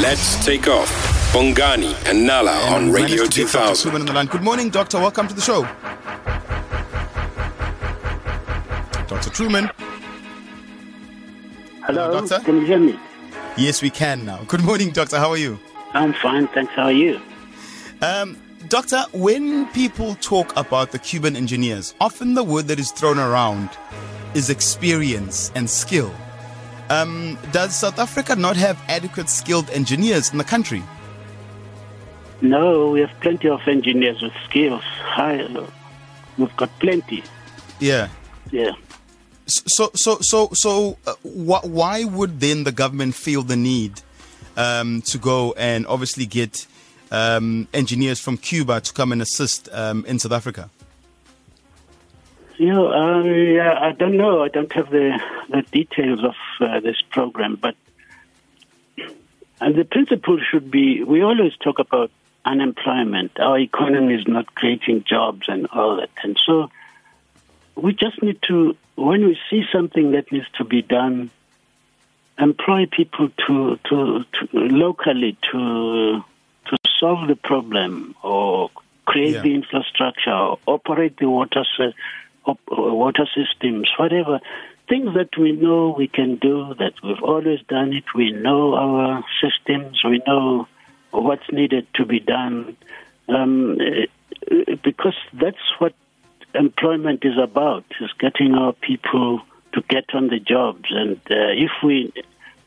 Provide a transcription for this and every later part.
Let's take off. Bongani and Nala And on Radio managed to get Dr. 2000. On the line. Good morning, Doctor. Welcome to the show. Dr. Trueman. Hello, Hello, doctor? can you hear me? Yes, we can now. Good morning, Doctor. How are you? I'm fine, thanks. How are you? Um, doctor, when people talk about the Cuban engineers, often the word that is thrown around is experience and skill. Um, does South Africa not have adequate skilled engineers in the country? No, we have plenty of engineers with skills. High, we've got plenty. Yeah. Yeah. So, so, so, so, uh, wh- why would then the government feel the need um, to go and obviously get um, engineers from Cuba to come and assist um, in South Africa? You know, I, I don't know. I don't have the, the details of uh, this program, but and the principle should be we always talk about unemployment. Our economy is not creating jobs and all that. And so we just need to, when we see something that needs to be done, employ people to, to, to locally to, to solve the problem or create Yeah. the infrastructure or operate the water, uh, water systems, whatever. Things that we know we can do, that we've always done it, we know our systems, we know what's needed to be done. Um, eh, because that's what employment is about, is getting our people to get on the jobs. And uh, if we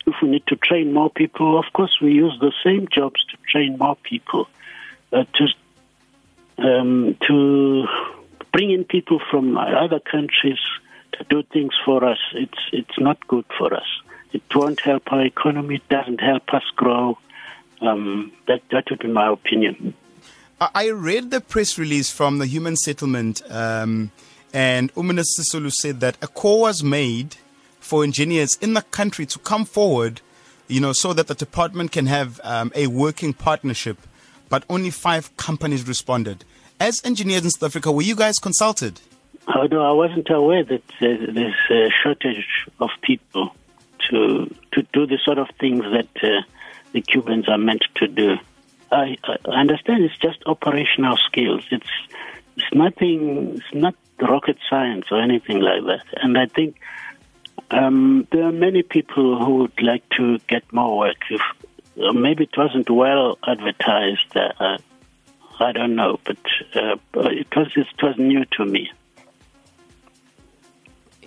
if we need to train more people, of course we use the same jobs to train more people. Uh, to um, to bring in people from other countries to do things for us, it's it's not good for us. It won't help our economy. It doesn't help us grow. Um, that that would be my opinion. I read the press release from the Human Settlement, um, and Umanis Sisulu said that a call was made for engineers in the country to come forward, you know, so that the department can have um, a working partnership. But only five companies responded. As engineers in South Africa, were you guys consulted? No, I wasn't aware that there's a shortage of people to to do the sort of things that uh, the Cubans are meant to do. I, I understand it's just operational skills. It's it's nothing. It's not rocket science or anything like that. And I think um, there are many people who would like to get more work. If uh, maybe it wasn't well advertised, uh, I don't know, but uh, it was it was new to me.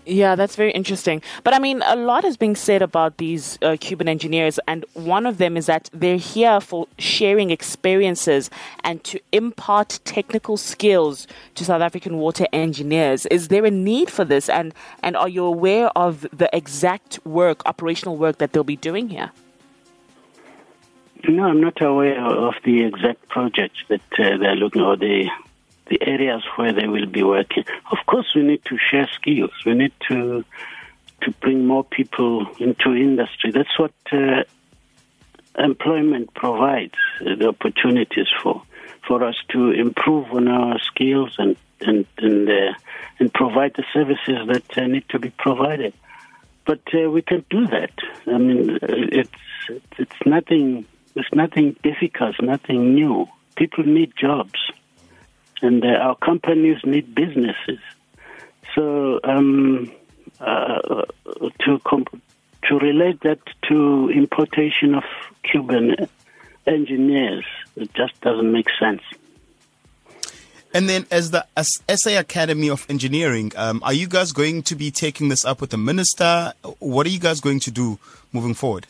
Yeah, that's very interesting. But I mean, a lot is being said about these uh, Cuban engineers, and one of them is that they're here for sharing experiences and to impart technical skills to South African water engineers. Is there a need for this, and and are you aware of the exact work, operational work that they'll be doing here? No, I'm not aware of the exact projects that uh, they're looking or the the areas where they will be working. Of course, we need to share skills. We need to to bring more people into industry. That's what uh, employment provides uh, the opportunities for for us to improve on our skills and and and, uh, and provide the services that uh, need to be provided. But uh, we can do that. I mean, uh, it's it's nothing. It's nothing difficult. Nothing new. People need jobs, and uh, our companies need businesses. So um, uh, to comp- to relate that to importation of Cuban engineers, it just doesn't make sense. And then, as the as SA Academy of Engineering, um, are you guys going to be taking this up with the minister? What are you guys going to do moving forward?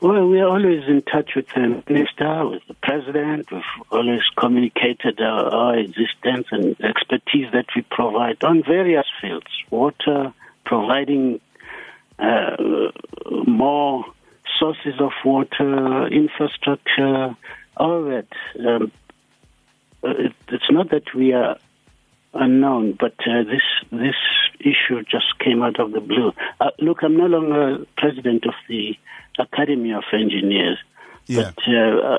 Well, we are always in touch with the minister, with the president. We've always communicated our, our existence and expertise that we provide on various fields water, providing uh, more sources of water, infrastructure, all that. Um, it, it's not that we are unknown, but uh, this this issue just came out of the blue. Uh, look, I'm no longer president of the Academy of Engineers, Yeah. but uh,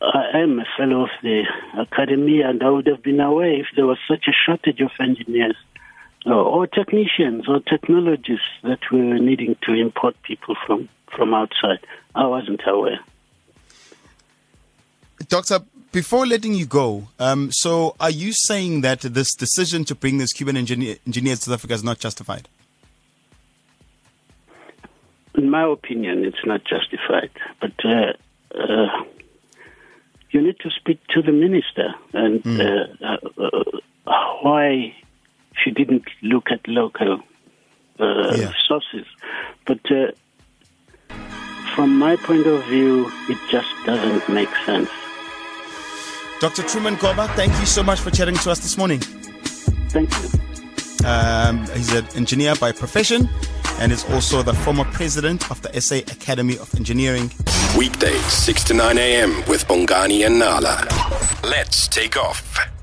I am a fellow of the Academy, and I would have been aware if there was such a shortage of engineers uh, or technicians or technologists that we were needing to import people from, from outside. I wasn't aware. Doctor, before letting you go, um, so are you saying that this decision to bring these Cuban engineer, engineers to South Africa is not justified? In my opinion, it's not justified. But uh, uh, you need to speak to the minister and mm. uh, why she didn't look at local uh, yeah. sources. But uh, from my point of view, it just doesn't make sense. Dr. Trueman Goba, thank you so much for chatting to us this morning. Thank you. Um, he's an engineer by profession and is also the former president of the SA Academy of Engineering. Weekdays, 6 to 9 a.m. with Bongani and Nala. Let's take off.